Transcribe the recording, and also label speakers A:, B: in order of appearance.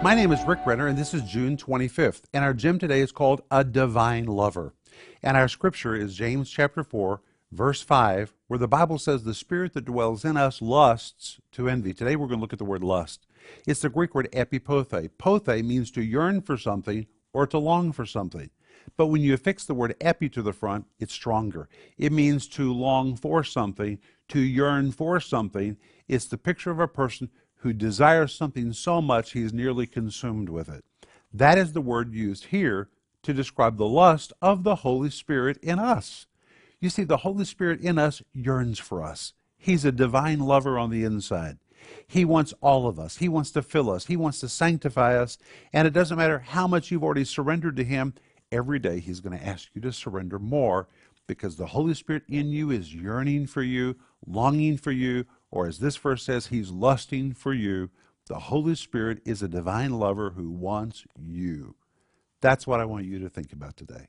A: My name is Rick Renner, and this is June 25th. And our gym today is called A Divine Lover. And our scripture is James chapter 4, verse 5, where the Bible says, The spirit that dwells in us lusts to envy. Today we're going to look at the word lust. It's the Greek word epipothe. Pothe means to yearn for something or to long for something. But when you affix the word epi to the front, it's stronger. It means to long for something, to yearn for something. It's the picture of a person who desires something so much he's nearly consumed with it. That is the word used here to describe the lust of the Holy Spirit in us. You see, the Holy Spirit in us yearns for us. He's a divine lover on the inside. He wants all of us. He wants to fill us. He wants to sanctify us. And it doesn't matter how much you've already surrendered to Him, every day He's going to ask you to surrender more because the Holy Spirit in you is yearning for you, longing for you, or as this verse says, He's lusting for you. The Holy Spirit is a divine lover who wants you. That's what I want you to think about today.